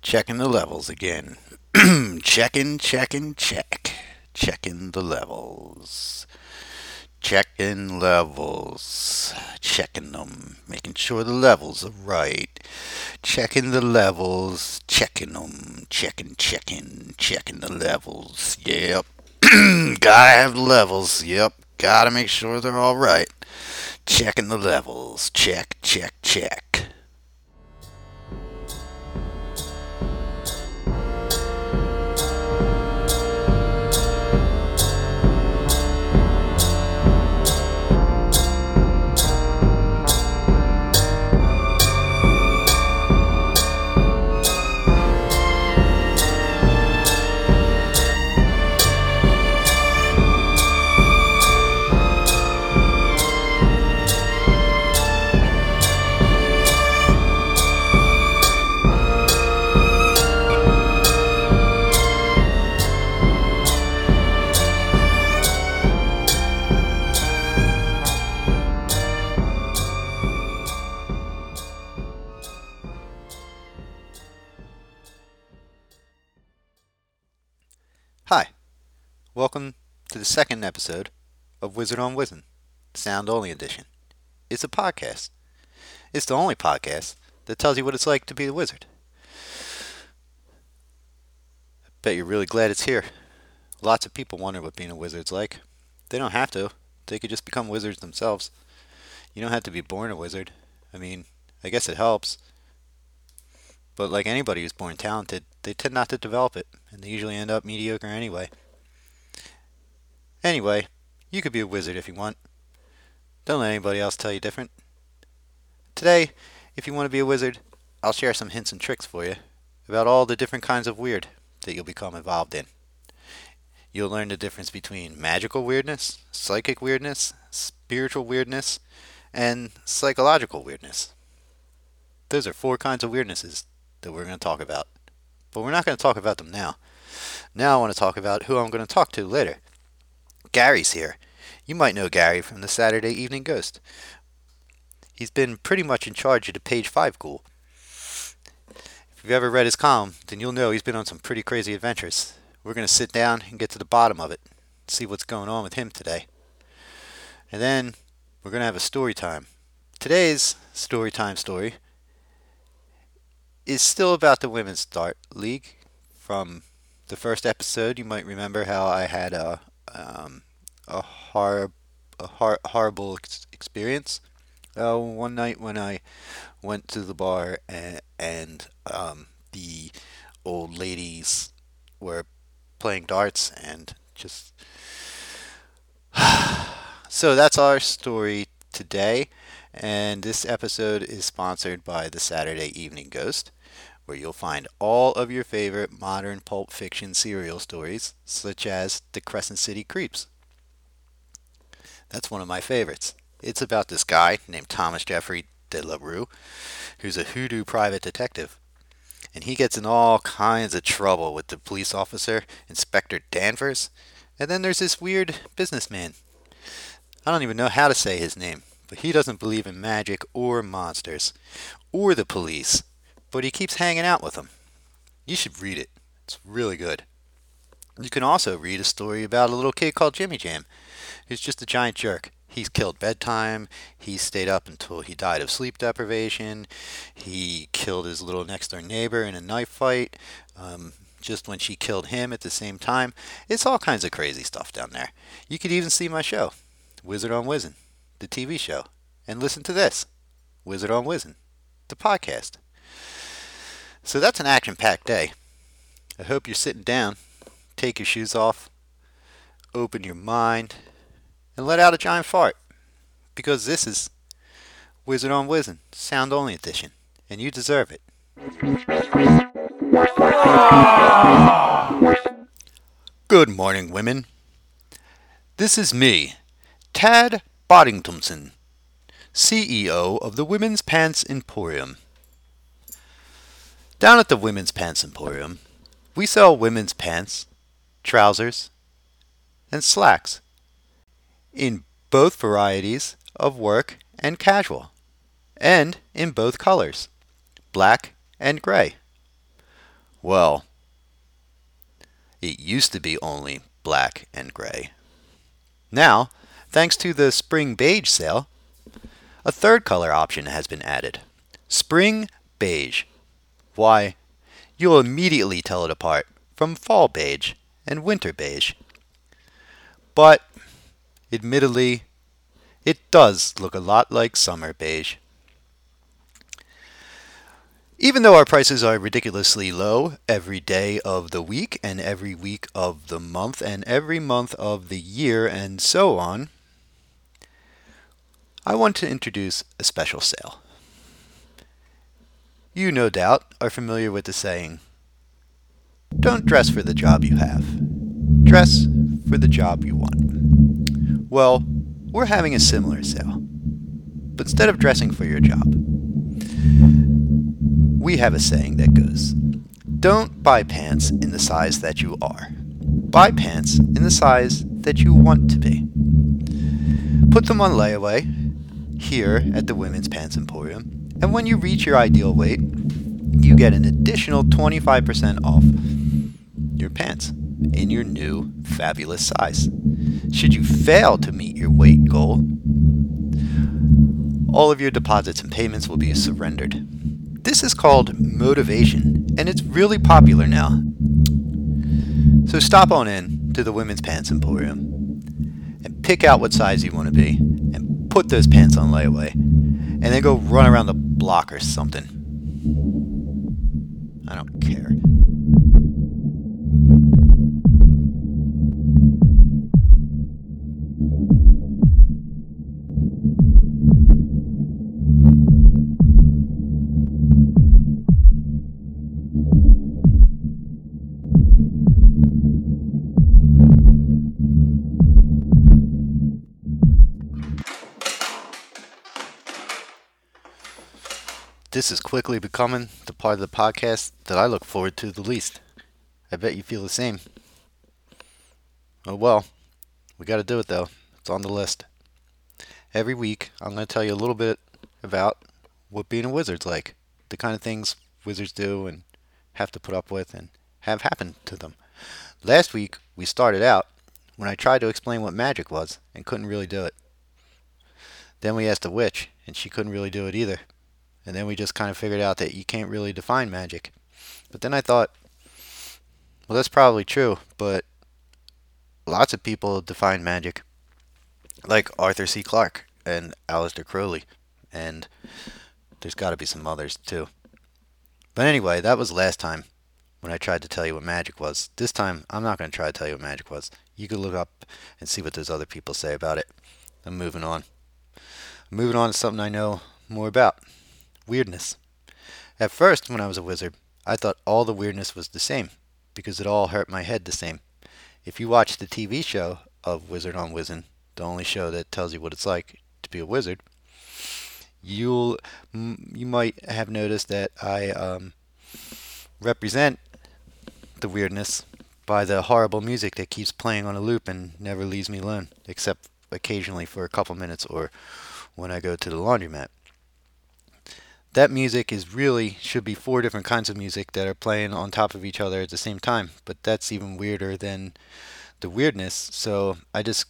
Checking the levels again. checking, checking, check. Checking the levels. Checking levels. Checking them. Making sure the levels are right. Checking the levels. Checking them. Checking, checking, checking the levels. Yep. Gotta have the levels. Yep. Gotta make sure they're all right. Checking the levels. Check, check, check. Welcome to the second episode of Wizard on Wizard, Sound Only Edition. It's a podcast. It's the only podcast that tells you what it's like to be a wizard. I bet you're really glad it's here. Lots of people wonder what being a wizard's like. They don't have to. They could just become wizards themselves. You don't have to be born a wizard. I mean, I guess it helps. But like anybody who's born talented, they tend not to develop it, and they usually end up mediocre anyway. Anyway, you could be a wizard if you want. Don't let anybody else tell you different. Today, if you want to be a wizard, I'll share some hints and tricks for you about all the different kinds of weird that you'll become involved in. You'll learn the difference between magical weirdness, psychic weirdness, spiritual weirdness, and psychological weirdness. Those are four kinds of weirdnesses that we're going to talk about. But we're not going to talk about them now. Now I want to talk about who I'm going to talk to later. Gary's here. You might know Gary from the Saturday Evening Ghost. He's been pretty much in charge of the Page 5 Ghoul. If you've ever read his column, then you'll know he's been on some pretty crazy adventures. We're going to sit down and get to the bottom of it, see what's going on with him today. And then we're going to have a story time. Today's story time story is still about the Women's Dart League. From the first episode, you might remember how I had a um, a, hor- a hor- horrible ex- experience uh, one night when I went to the bar and, and um, the old ladies were playing darts and just. so that's our story today, and this episode is sponsored by the Saturday Evening Ghost where you'll find all of your favorite modern pulp fiction serial stories, such as The Crescent City Creeps. That's one of my favorites. It's about this guy named Thomas Jeffrey de la Rue, who's a hoodoo private detective. And he gets in all kinds of trouble with the police officer, Inspector Danvers. And then there's this weird businessman. I don't even know how to say his name, but he doesn't believe in magic or monsters, or the police, but he keeps hanging out with them. You should read it. It's really good. You can also read a story about a little kid called Jimmy Jam, who's just a giant jerk. He's killed bedtime. He stayed up until he died of sleep deprivation. He killed his little next door neighbor in a knife fight. Um, just when she killed him at the same time. It's all kinds of crazy stuff down there. You could even see my show, Wizard on Wizen, the TV show, and listen to this, Wizard on Wizen, the podcast. So that's an action packed day. I hope you're sitting down, take your shoes off, open your mind, and let out a giant fart. Because this is Wizard on Wizard, sound only edition, and you deserve it. Good morning, women. This is me, Tad Boddingtonson, CEO of the Women's Pants Emporium. Down at the Women's Pants Emporium, we sell women's pants, trousers, and slacks in both varieties of work and casual, and in both colors, black and gray. Well, it used to be only black and gray. Now, thanks to the spring beige sale, a third color option has been added. Spring beige. Why, you'll immediately tell it apart from fall beige and winter beige. But, admittedly, it does look a lot like summer beige. Even though our prices are ridiculously low every day of the week and every week of the month and every month of the year and so on, I want to introduce a special sale. You no doubt are familiar with the saying, don't dress for the job you have, dress for the job you want. Well, we're having a similar sale. But instead of dressing for your job, we have a saying that goes Don't buy pants in the size that you are. Buy pants in the size that you want to be. Put them on layaway here at the Women's Pants Emporium, and when you reach your ideal weight, you get an additional 25% off your pants in your new fabulous size. Should you fail to meet your weight goal, all of your deposits and payments will be surrendered. This is called motivation, and it's really popular now. So stop on in to the Women's Pants Emporium and pick out what size you want to be and put those pants on layaway and then go run around the block or something. I don't care. This is quickly becoming the part of the podcast that I look forward to the least. I bet you feel the same. Oh well, we got to do it though. It's on the list. Every week, I'm going to tell you a little bit about what being a wizard's like, the kind of things wizards do and have to put up with and have happened to them. Last week, we started out when I tried to explain what magic was and couldn't really do it. Then we asked a witch, and she couldn't really do it either. And then we just kind of figured out that you can't really define magic. But then I thought, well, that's probably true, but lots of people define magic, like Arthur C. Clarke and Aleister Crowley, and there's got to be some others too. But anyway, that was last time when I tried to tell you what magic was. This time, I'm not going to try to tell you what magic was. You can look up and see what those other people say about it. I'm moving on. I'm moving on to something I know more about weirdness. At first, when I was a wizard, I thought all the weirdness was the same, because it all hurt my head the same. If you watch the TV show of Wizard on Wizen, the only show that tells you what it's like to be a wizard, you'll you might have noticed that I um, represent the weirdness by the horrible music that keeps playing on a loop and never leaves me alone, except occasionally for a couple minutes or when I go to the laundromat that music is really should be four different kinds of music that are playing on top of each other at the same time. But that's even weirder than the weirdness. So I just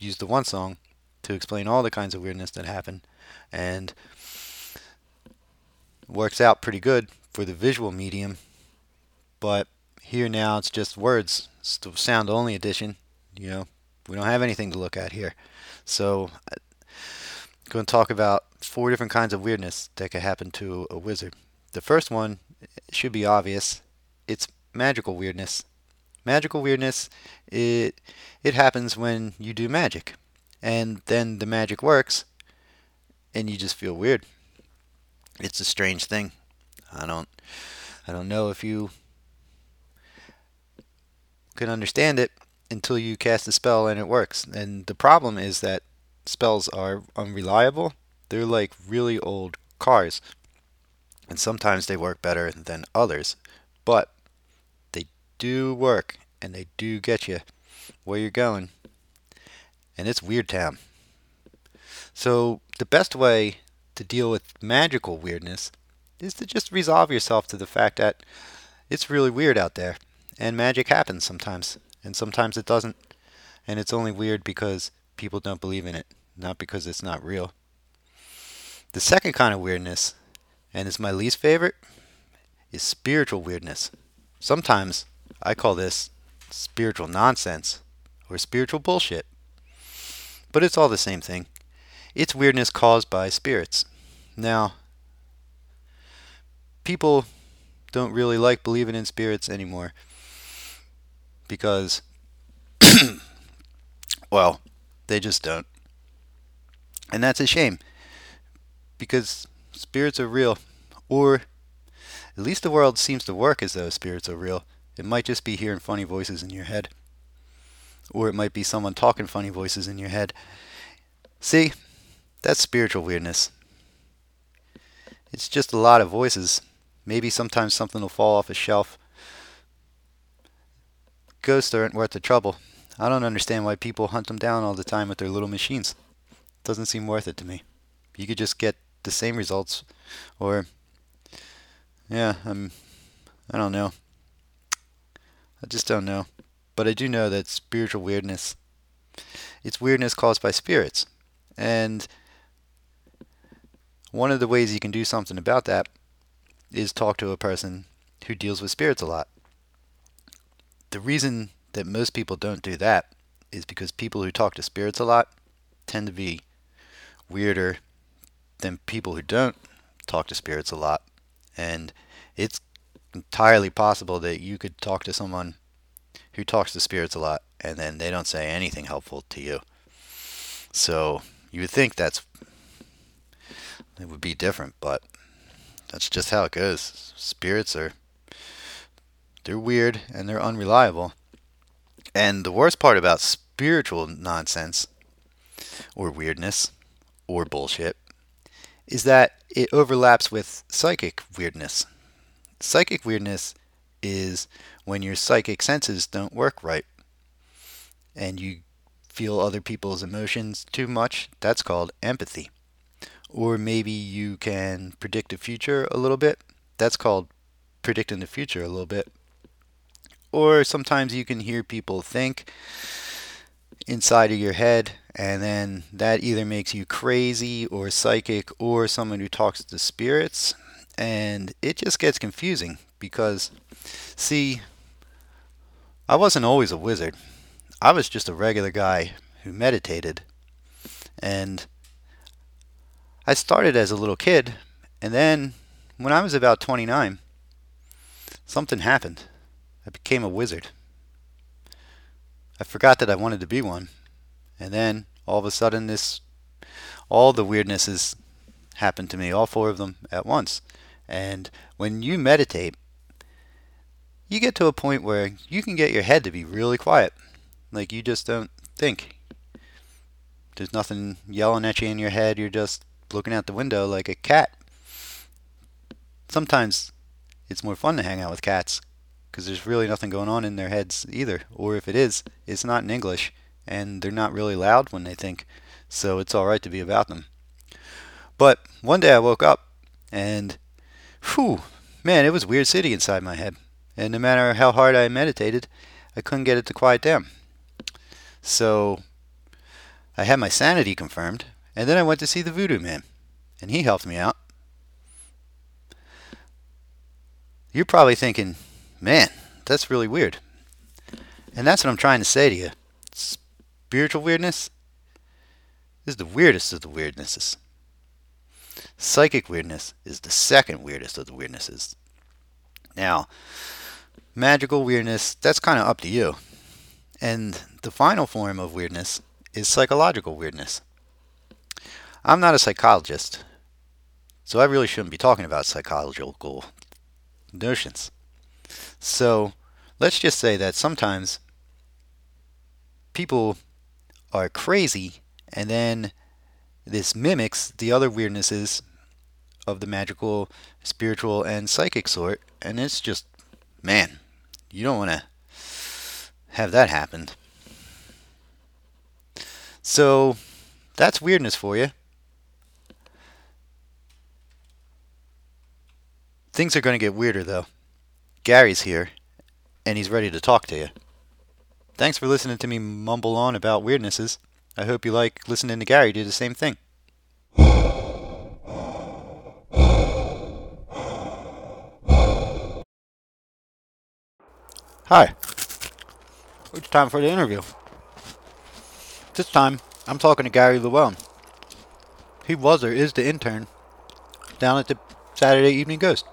used the one song to explain all the kinds of weirdness that happen, and works out pretty good for the visual medium. But here now it's just words. It's the sound only edition. You know, we don't have anything to look at here. So going to talk about four different kinds of weirdness that could happen to a wizard. The first one should be obvious. It's magical weirdness. Magical weirdness, it it happens when you do magic. And then the magic works and you just feel weird. It's a strange thing. I don't I don't know if you can understand it until you cast a spell and it works. And the problem is that spells are unreliable they're like really old cars. And sometimes they work better than others. But they do work and they do get you where you're going. And it's Weird Town. So the best way to deal with magical weirdness is to just resolve yourself to the fact that it's really weird out there. And magic happens sometimes, and sometimes it doesn't. And it's only weird because people don't believe in it, not because it's not real. The second kind of weirdness, and it's my least favorite, is spiritual weirdness. Sometimes I call this spiritual nonsense or spiritual bullshit. But it's all the same thing. It's weirdness caused by spirits. Now, people don't really like believing in spirits anymore because, well, they just don't. And that's a shame because spirits are real, or at least the world seems to work as though spirits are real. It might just be hearing funny voices in your head, or it might be someone talking funny voices in your head. See, that's spiritual weirdness. It's just a lot of voices. Maybe sometimes something will fall off a shelf. Ghosts aren't worth the trouble. I don't understand why people hunt them down all the time with their little machines. Doesn't seem worth it to me. You could just get the same results, or yeah, I'm. I don't know. I just don't know. But I do know that spiritual weirdness. It's weirdness caused by spirits, and one of the ways you can do something about that is talk to a person who deals with spirits a lot. The reason that most people don't do that is because people who talk to spirits a lot tend to be weirder than people who don't talk to spirits a lot. And it's entirely possible that you could talk to someone who talks to spirits a lot and then they don't say anything helpful to you. So you would think that's it would be different, but that's just how it goes. Spirits are they're weird and they're unreliable. And the worst part about spiritual nonsense or weirdness or bullshit is that it overlaps with psychic weirdness. Psychic weirdness is when your psychic senses don't work right and you feel other people's emotions too much. That's called empathy. Or maybe you can predict the future a little bit. That's called predicting the future a little bit. Or sometimes you can hear people think inside of your head, and then that either makes you crazy or psychic or someone who talks to spirits. And it just gets confusing because, see, I wasn't always a wizard. I was just a regular guy who meditated. And I started as a little kid, and then when I was about 29, something happened. I became a wizard. I forgot that I wanted to be one. And then all of a sudden this all the weirdnesses happened to me, all four of them at once. And when you meditate, you get to a point where you can get your head to be really quiet. Like you just don't think. There's nothing yelling at you in your head. You're just looking out the window like a cat. Sometimes it's more fun to hang out with cats because there's really nothing going on in their heads either. Or if it is, it's not in English, and they're not really loud when they think, so it's alright to be about them. But one day I woke up, and whew, man, it was weird city inside my head. And no matter how hard I meditated, I couldn't get it to quiet down. So I had my sanity confirmed, and then I went to see the voodoo man, and he helped me out. You're probably thinking, Man, that's really weird. And that's what I'm trying to say to you. Spiritual weirdness is the weirdest of the weirdnesses. Psychic weirdness is the second weirdest of the weirdnesses. Now, magical weirdness, that's kind of up to you. And the final form of weirdness is psychological weirdness. I'm not a psychologist, so I really shouldn't be talking about psychological notions. So let's just say that sometimes people are crazy and then this mimics the other weirdnesses of the magical, spiritual, and psychic sort. And it's just, man, you don't want to have that happen. So that's weirdness for you. Things are going to get weirder though Gary's here, and he's ready to talk to you. Thanks for listening to me mumble on about weirdnesses. I hope you like listening to Gary do the same thing. Hi. It's time for the interview. This time, I'm talking to Gary Llewellyn. He was or is the intern down at the Saturday Evening Ghost.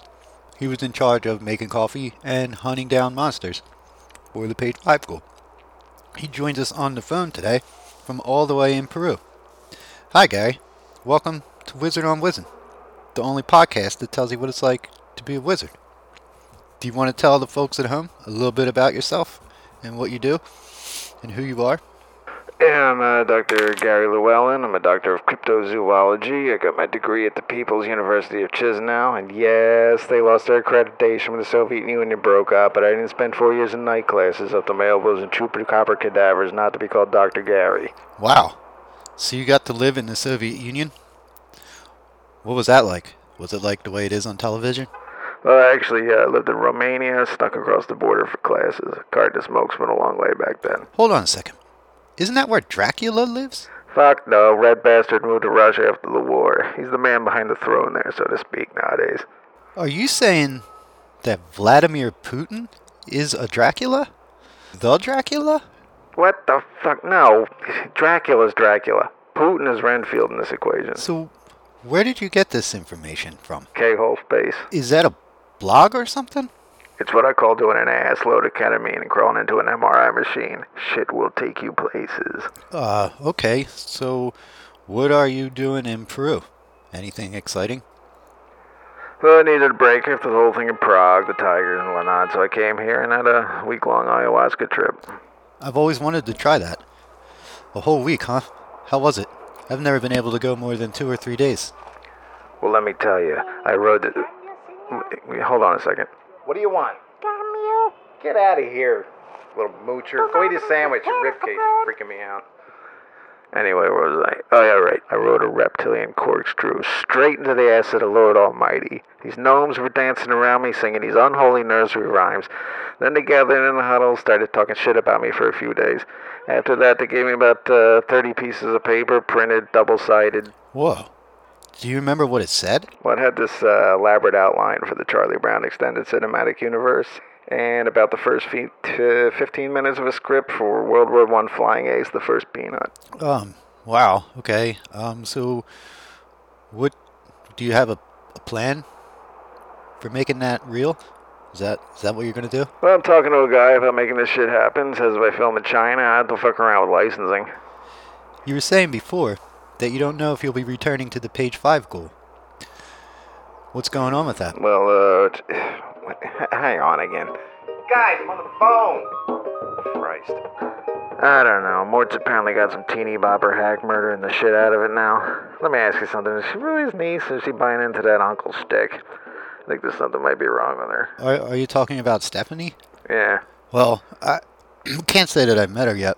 He was in charge of making coffee and hunting down monsters for the Page 5 Ghoul. He joins us on the phone today from all the way in Peru. Hi, Gary. Welcome to Wizard on Wizard, the only podcast that tells you what it's like to be a wizard. Do you want to tell the folks at home a little bit about yourself and what you do and who you are? Yeah, I'm uh, Dr. Gary Llewellyn. I'm a doctor of cryptozoology. I got my degree at the People's University of Chisinau. And yes, they lost their accreditation when the Soviet Union broke up, but I didn't spend four years in night classes up to my elbows in chupacabra cadavers not to be called Dr. Gary. Wow. So you got to live in the Soviet Union? What was that like? Was it like the way it is on television? Well, I actually uh, lived in Romania, snuck across the border for classes. Card to smoke's been a long way back then. Hold on a second. Isn't that where Dracula lives? Fuck no, Red Bastard moved to Russia after the war. He's the man behind the throne there, so to speak, nowadays. Are you saying that Vladimir Putin is a Dracula? The Dracula? What the fuck? No, Dracula's Dracula. Putin is Renfield in this equation. So, where did you get this information from? K-hole space. Is that a blog or something? It's what I call doing an ass load of ketamine and crawling into an MRI machine. Shit will take you places. Uh, okay. So, what are you doing in Peru? Anything exciting? Well, I needed a break after the whole thing in Prague, the tigers and whatnot, so I came here and had a week-long ayahuasca trip. I've always wanted to try that. A whole week, huh? How was it? I've never been able to go more than two or three days. Well, let me tell you, I rode the... Hold on a second. What do you want? Get out of here, little moocher. Go eat a sandwich. Your ribcage is freaking me out. Anyway, where was I? Oh, yeah, right. I rode a reptilian corkscrew straight into the ass of the Lord Almighty. These gnomes were dancing around me, singing these unholy nursery rhymes. Then they gathered in a huddle, started talking shit about me for a few days. After that, they gave me about uh, 30 pieces of paper, printed, double sided. Whoa. Do you remember what it said? Well, it had this uh, elaborate outline for the Charlie Brown Extended Cinematic Universe and about the first t- 15 minutes of a script for World War One Flying Ace, the first Peanut. Um, wow. Okay. Um, so, what do you have a, a plan for making that real? Is that is that what you're gonna do? Well, I'm talking to a guy about making this shit happen. Says if I film in China, I have to fuck around with licensing. You were saying before that you don't know if you'll be returning to the page five ghoul. What's going on with that? Well, uh, t- hang on again. Guys, I'm on the phone. Christ. I don't know. Mort's apparently got some teeny bopper hack murdering the shit out of it now. Let me ask you something. Is she really his niece? Or is she buying into that uncle stick? I think there's something might be wrong with her. Are, are you talking about Stephanie? Yeah. Well, I can't say that I've met her yet,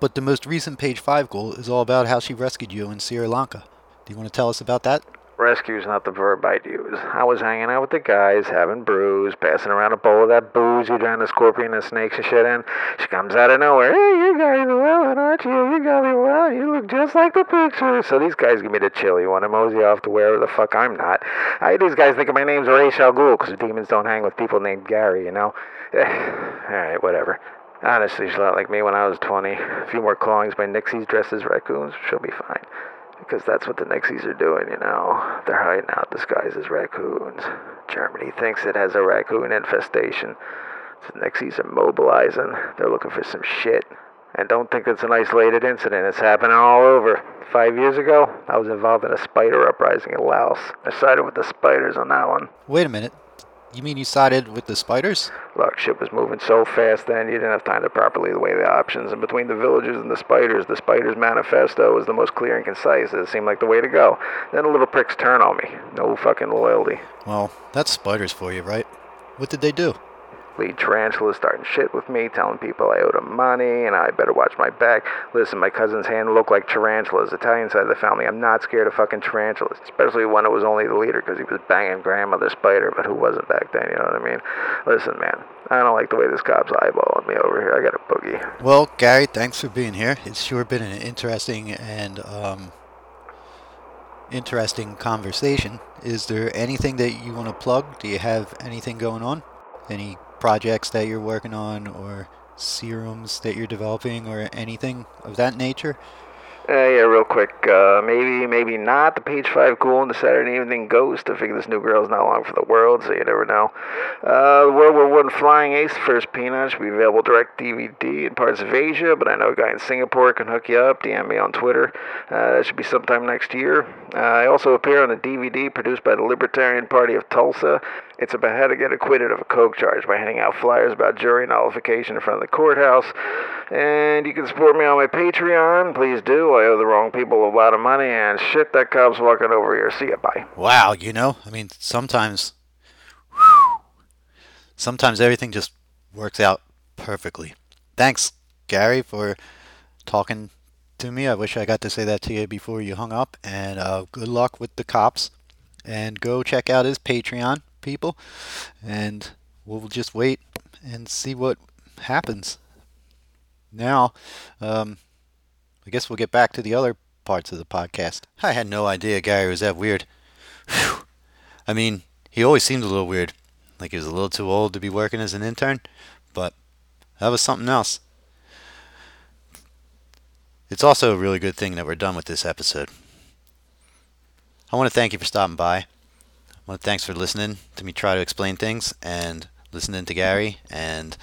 but the most recent page five ghoul is all about how she rescued you in Sri Lanka. Do you want to tell us about that? Rescue's not the verb I'd use. I was hanging out with the guys, having brews, passing around a bowl of that booze you drown the scorpion and snakes and shit in. She comes out of nowhere. Hey, you guys are well, aren't you? You got me well. You look just like the picture. So these guys give me the. You want to mosey off to wherever the fuck I'm not. I, these guys think my name's Ray Shal because demons don't hang with people named Gary, you know? Alright, whatever. Honestly, she's a lot like me when I was 20. A few more clawings by Nixies dressed as raccoons. She'll be fine. Because that's what the Nixies are doing, you know. They're hiding out disguised as raccoons. Germany thinks it has a raccoon infestation. The Nixies are mobilizing. They're looking for some shit. And don't think it's an isolated incident. It's happening all over. Five years ago, I was involved in a spider uprising in Laos. I sided with the spiders on that one. Wait a minute. You mean you sided with the spiders? Look, shit was moving so fast then, you didn't have time to properly weigh the options. And between the villagers and the spiders, the spiders' manifesto was the most clear and concise. It seemed like the way to go. Then the little pricks turn on me. No fucking loyalty. Well, that's spiders for you, right? What did they do? Lead tarantulas starting shit with me, telling people I owed them money and I better watch my back. Listen, my cousin's hand looked like tarantulas. Italian side of the family, I'm not scared of fucking tarantulas, especially when it was only the leader because he was banging grandmother spider, but who wasn't back then, you know what I mean? Listen, man, I don't like the way this cop's eyeballing me over here. I got a boogie. Well, Gary, thanks for being here. It's sure been an interesting and um, interesting conversation. Is there anything that you want to plug? Do you have anything going on? Any projects that you're working on, or serums that you're developing, or anything of that nature? Uh, yeah, real quick. Uh, maybe, maybe not. The page five ghoul and the Saturday evening ghost. I figure this new girl's not long for the world, so you never know. Uh, the World War One Flying Ace first peanut should be available direct DVD in parts of Asia, but I know a guy in Singapore can hook you up. DM me on Twitter. Uh, that should be sometime next year. Uh, I also appear on a DVD produced by the Libertarian Party of Tulsa. It's about how to get acquitted of a coke charge by handing out flyers about jury nullification in front of the courthouse. And you can support me on my Patreon. Please do. I owe the wrong people a lot of money, and shit, that cop's walking over here. See ya. Bye. Wow, you know, I mean, sometimes, sometimes everything just works out perfectly. Thanks, Gary, for talking to me. I wish I got to say that to you before you hung up. And uh, good luck with the cops. And go check out his Patreon, people. And we'll just wait and see what happens. Now, um, I guess we'll get back to the other parts of the podcast. I had no idea Gary was that weird. Whew. I mean, he always seemed a little weird, like he was a little too old to be working as an intern, but that was something else. It's also a really good thing that we're done with this episode. I want to thank you for stopping by. I want to thanks for listening to me try to explain things and listening to Gary and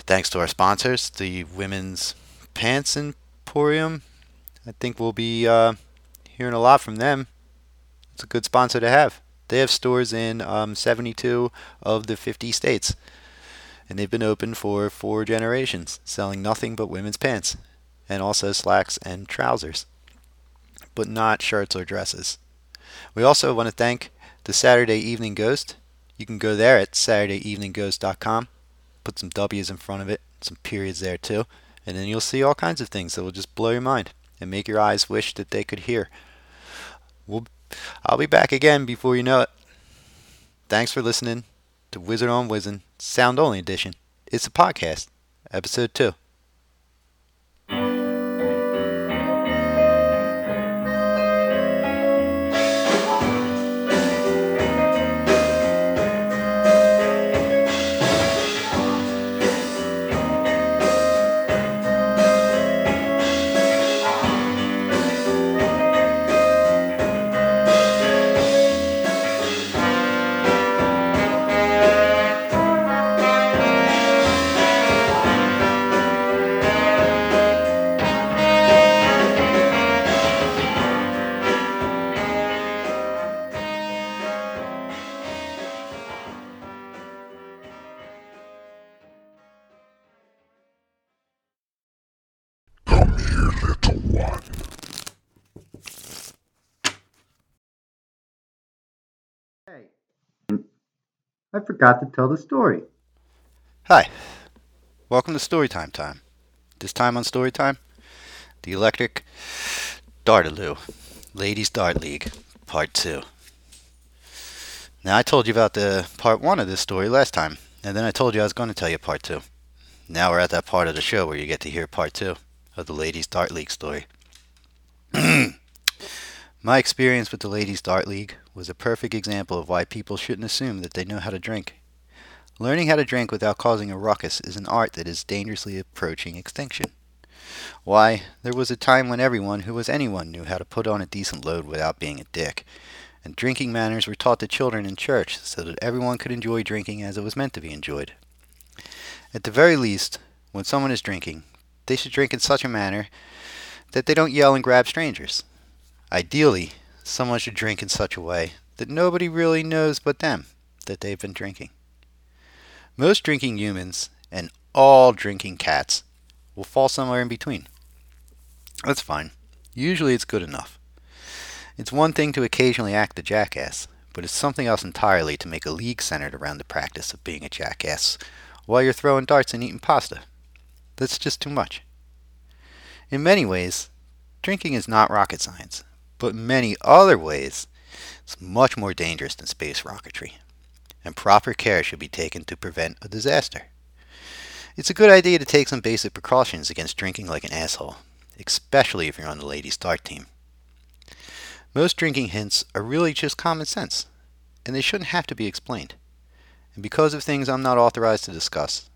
thanks to our sponsors, the Women's Pants Emporium. I think we'll be uh, hearing a lot from them. It's a good sponsor to have. They have stores in um, 72 of the 50 states, and they've been open for four generations, selling nothing but women's pants, and also slacks and trousers, but not shirts or dresses. We also want to thank the Saturday Evening Ghost. You can go there at SaturdayEveningGhost.com put some W's in front of it, some periods there too, and then you'll see all kinds of things that will just blow your mind and make your eyes wish that they could hear. We'll, I'll be back again before you know it. Thanks for listening to Wizard on Wizen Sound Only Edition. It's a podcast, episode 2. Forgot to tell the story. Hi. Welcome to Storytime Time. This time on Storytime, the Electric Dartaloo, Ladies Dart League, Part 2. Now, I told you about the Part 1 of this story last time, and then I told you I was going to tell you Part 2. Now we're at that part of the show where you get to hear Part 2 of the Ladies Dart League story. My experience with the Ladies Dart League was a perfect example of why people shouldn't assume that they know how to drink. Learning how to drink without causing a ruckus is an art that is dangerously approaching extinction. Why, there was a time when everyone who was anyone knew how to put on a decent load without being a dick, and drinking manners were taught to children in church so that everyone could enjoy drinking as it was meant to be enjoyed. At the very least, when someone is drinking, they should drink in such a manner that they don't yell and grab strangers. Ideally, someone should drink in such a way that nobody really knows but them that they've been drinking. Most drinking humans and all drinking cats will fall somewhere in between. That's fine. Usually it's good enough. It's one thing to occasionally act a jackass, but it's something else entirely to make a league centered around the practice of being a jackass while you're throwing darts and eating pasta. That's just too much. In many ways, drinking is not rocket science, but many other ways, it's much more dangerous than space rocketry, and proper care should be taken to prevent a disaster. It's a good idea to take some basic precautions against drinking like an asshole, especially if you're on the ladies' dart team. Most drinking hints are really just common sense, and they shouldn't have to be explained. And because of things I'm not authorized to discuss,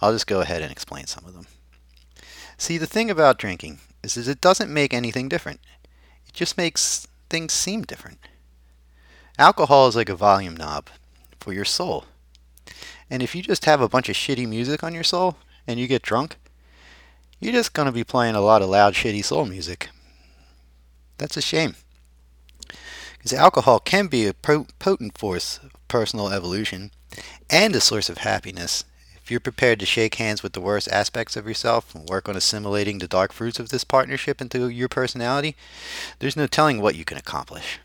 I'll just go ahead and explain some of them. See, the thing about drinking is that it doesn't make anything different. Just makes things seem different. Alcohol is like a volume knob for your soul. And if you just have a bunch of shitty music on your soul and you get drunk, you're just going to be playing a lot of loud, shitty soul music. That's a shame. Because alcohol can be a potent force of personal evolution and a source of happiness if you're prepared to shake hands with the worst aspects of yourself and work on assimilating the dark fruits of this partnership into your personality, there's no telling what you can accomplish.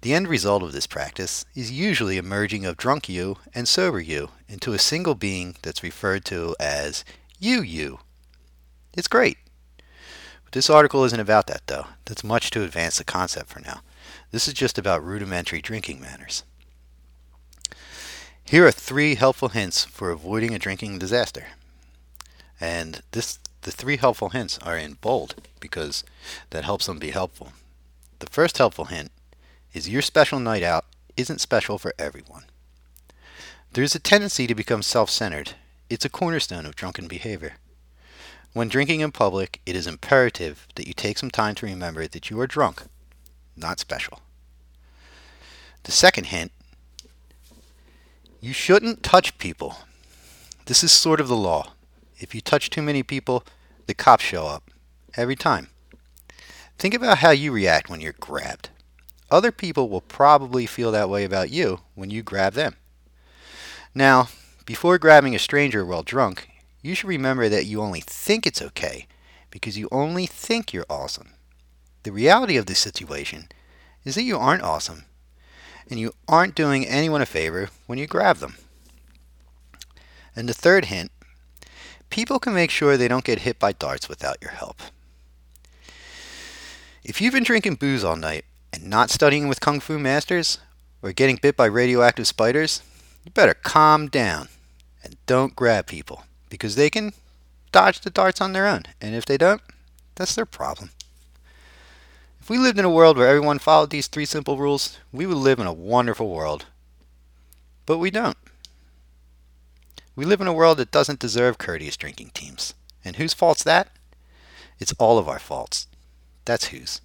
The end result of this practice is usually a merging of drunk you and sober you into a single being that's referred to as you you. It's great. But this article isn't about that though. That's much too advanced a concept for now. This is just about rudimentary drinking manners. Here are three helpful hints for avoiding a drinking disaster. And this the three helpful hints are in bold because that helps them be helpful. The first helpful hint is your special night out isn't special for everyone. There's a tendency to become self-centered. It's a cornerstone of drunken behavior. When drinking in public, it is imperative that you take some time to remember that you are drunk, not special. The second hint you shouldn't touch people. This is sort of the law. If you touch too many people, the cops show up. Every time. Think about how you react when you're grabbed. Other people will probably feel that way about you when you grab them. Now, before grabbing a stranger while drunk, you should remember that you only think it's okay because you only think you're awesome. The reality of this situation is that you aren't awesome and you aren't doing anyone a favor when you grab them. And the third hint people can make sure they don't get hit by darts without your help. If you've been drinking booze all night and not studying with kung fu masters or getting bit by radioactive spiders, you better calm down and don't grab people because they can dodge the darts on their own. And if they don't, that's their problem. If we lived in a world where everyone followed these three simple rules, we would live in a wonderful world. But we don't. We live in a world that doesn't deserve courteous drinking teams. And whose fault's that? It's all of our faults. That's whose.